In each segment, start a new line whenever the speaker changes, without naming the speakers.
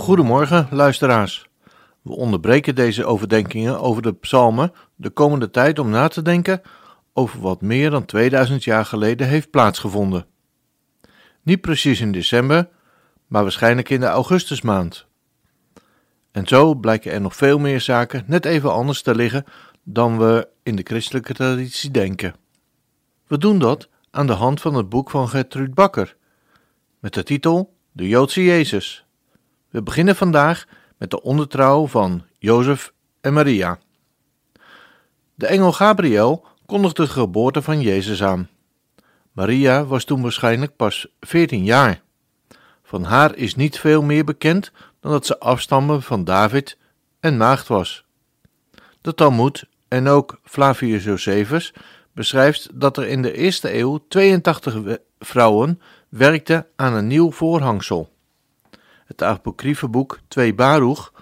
Goedemorgen, luisteraars. We onderbreken deze overdenkingen over de psalmen de komende tijd om na te denken over wat meer dan 2000 jaar geleden heeft plaatsgevonden. Niet precies in december, maar waarschijnlijk in de augustusmaand. En zo blijken er nog veel meer zaken net even anders te liggen dan we in de christelijke traditie denken. We doen dat aan de hand van het boek van Gertrude Bakker, met de titel De Joodse Jezus. We beginnen vandaag met de ondertrouw van Jozef en Maria. De engel Gabriel kondigde de geboorte van Jezus aan. Maria was toen waarschijnlijk pas 14 jaar. Van haar is niet veel meer bekend dan dat ze afstammen van David en maagd was. De Talmud en ook Flavius Josephus beschrijft dat er in de eerste eeuw 82 vrouwen werkten aan een nieuw voorhangsel. Het apocryfe boek 2 Baruch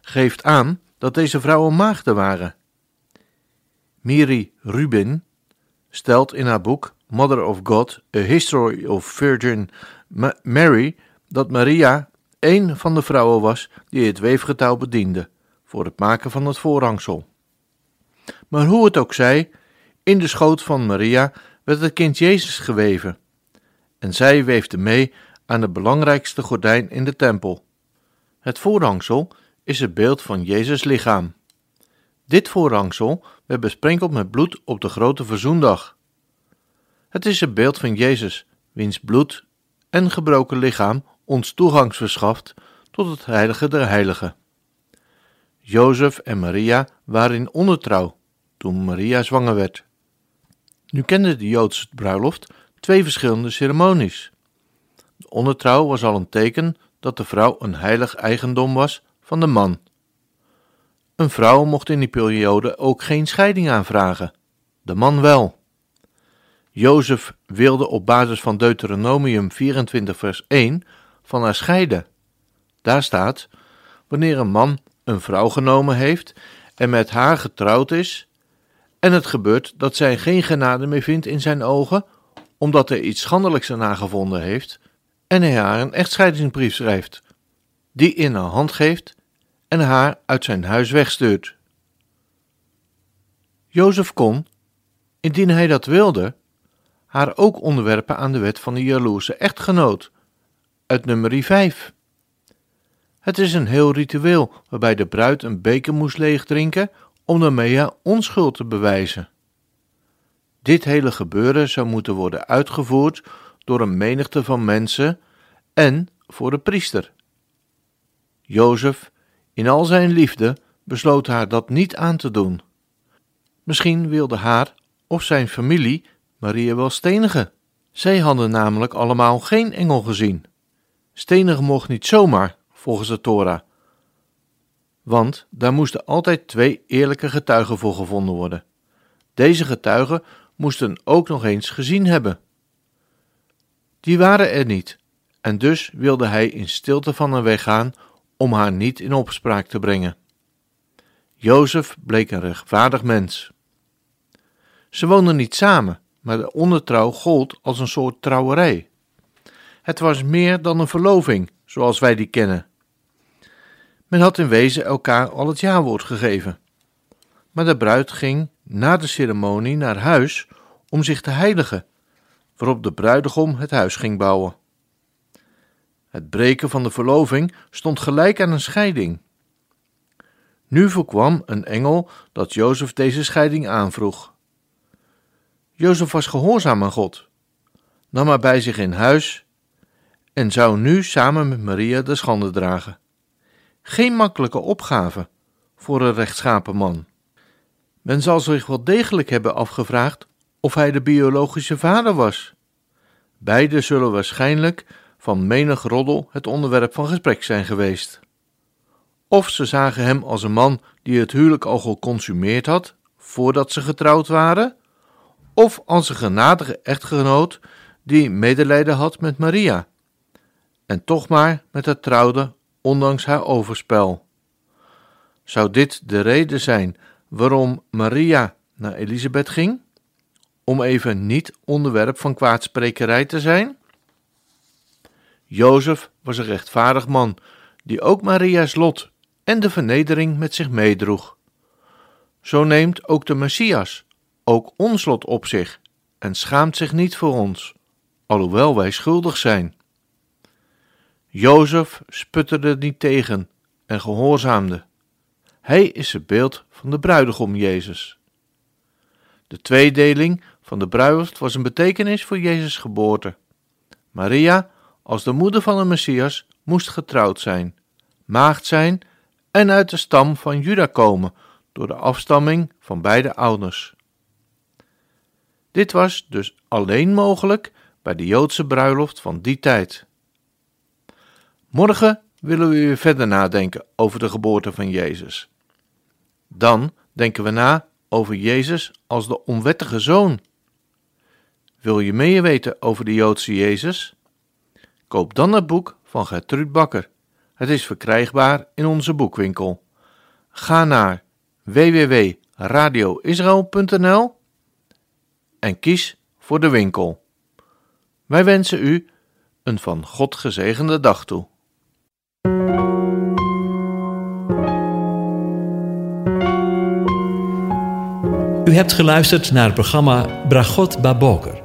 geeft aan dat deze vrouwen maagden waren. Miri Rubin stelt in haar boek Mother of God, A History of Virgin Mary dat Maria een van de vrouwen was die het weefgetouw bediende voor het maken van het voorhangsel. Maar hoe het ook zij, in de schoot van Maria werd het kind Jezus geweven, en zij weefde mee aan het belangrijkste gordijn in de tempel. Het voorhangsel is het beeld van Jezus lichaam. Dit voorhangsel werd besprenkeld met bloed op de grote verzoendag. Het is het beeld van Jezus, wiens bloed en gebroken lichaam ons toegang verschaft tot het heilige der heiligen. Jozef en Maria waren in ondertrouw toen Maria zwanger werd. Nu kende de Joodse bruiloft twee verschillende ceremonies. De ondertrouw was al een teken dat de vrouw een heilig eigendom was van de man. Een vrouw mocht in die periode ook geen scheiding aanvragen, de man wel. Jozef wilde op basis van Deuteronomium 24 vers 1 van haar scheiden. Daar staat, wanneer een man een vrouw genomen heeft en met haar getrouwd is, en het gebeurt dat zij geen genade meer vindt in zijn ogen, omdat hij iets schandelijks aan haar gevonden heeft, en hij haar een echtscheidingsbrief schrijft, die in haar hand geeft en haar uit zijn huis wegstuurt. Jozef kon, indien hij dat wilde, haar ook onderwerpen aan de wet van de jaloerse echtgenoot, uit nummer 5. Het is een heel ritueel waarbij de bruid een beker moest leegdrinken om daarmee haar onschuld te bewijzen. Dit hele gebeuren zou moeten worden uitgevoerd door een menigte van mensen en voor de priester. Jozef, in al zijn liefde, besloot haar dat niet aan te doen. Misschien wilde haar of zijn familie Maria wel stenigen. Zij hadden namelijk allemaal geen engel gezien. Stenigen mocht niet zomaar, volgens de Torah. Want daar moesten altijd twee eerlijke getuigen voor gevonden worden. Deze getuigen moesten ook nog eens gezien hebben. Die waren er niet, en dus wilde hij in stilte van haar weggaan om haar niet in opspraak te brengen. Jozef bleek een rechtvaardig mens. Ze woonden niet samen, maar de ondertrouw gold als een soort trouwerij. Het was meer dan een verloving, zoals wij die kennen. Men had in wezen elkaar al het jaarwoord gegeven. Maar de bruid ging na de ceremonie naar huis om zich te heiligen, waarop de bruidegom het huis ging bouwen. Het breken van de verloving stond gelijk aan een scheiding. Nu voorkwam een engel dat Jozef deze scheiding aanvroeg. Jozef was gehoorzaam aan God, nam haar bij zich in huis en zou nu samen met Maria de schande dragen. Geen makkelijke opgave voor een rechtschapen man. Men zal zich wel degelijk hebben afgevraagd of hij de biologische vader was. Beide zullen waarschijnlijk van menig roddel het onderwerp van gesprek zijn geweest. Of ze zagen hem als een man die het huwelijk al geconsumeerd had voordat ze getrouwd waren, of als een genadige echtgenoot die medelijden had met Maria en toch maar met haar trouwde ondanks haar overspel. Zou dit de reden zijn waarom Maria naar Elisabeth ging? Om even niet onderwerp van kwaadsprekerij te zijn? Jozef was een rechtvaardig man die ook Maria's lot en de vernedering met zich meedroeg. Zo neemt ook de Messias ook ons lot op zich en schaamt zich niet voor ons, alhoewel wij schuldig zijn. Jozef sputterde niet tegen en gehoorzaamde. Hij is het beeld van de bruidegom Jezus. De tweedeling van de bruiloft was een betekenis voor Jezus' geboorte. Maria, als de moeder van de Messias, moest getrouwd zijn, maagd zijn en uit de stam van Juda komen door de afstamming van beide ouders. Dit was dus alleen mogelijk bij de Joodse bruiloft van die tijd. Morgen willen we weer verder nadenken over de geboorte van Jezus. Dan denken we na over Jezus als de onwettige zoon. Wil je meer weten over de Joodse Jezus? Koop dan het boek van Gertrud Bakker. Het is verkrijgbaar in onze boekwinkel. Ga naar www.radioisrael.nl en kies voor de winkel. Wij wensen u een van God gezegende dag toe.
U hebt geluisterd naar het programma Bragot Baboker.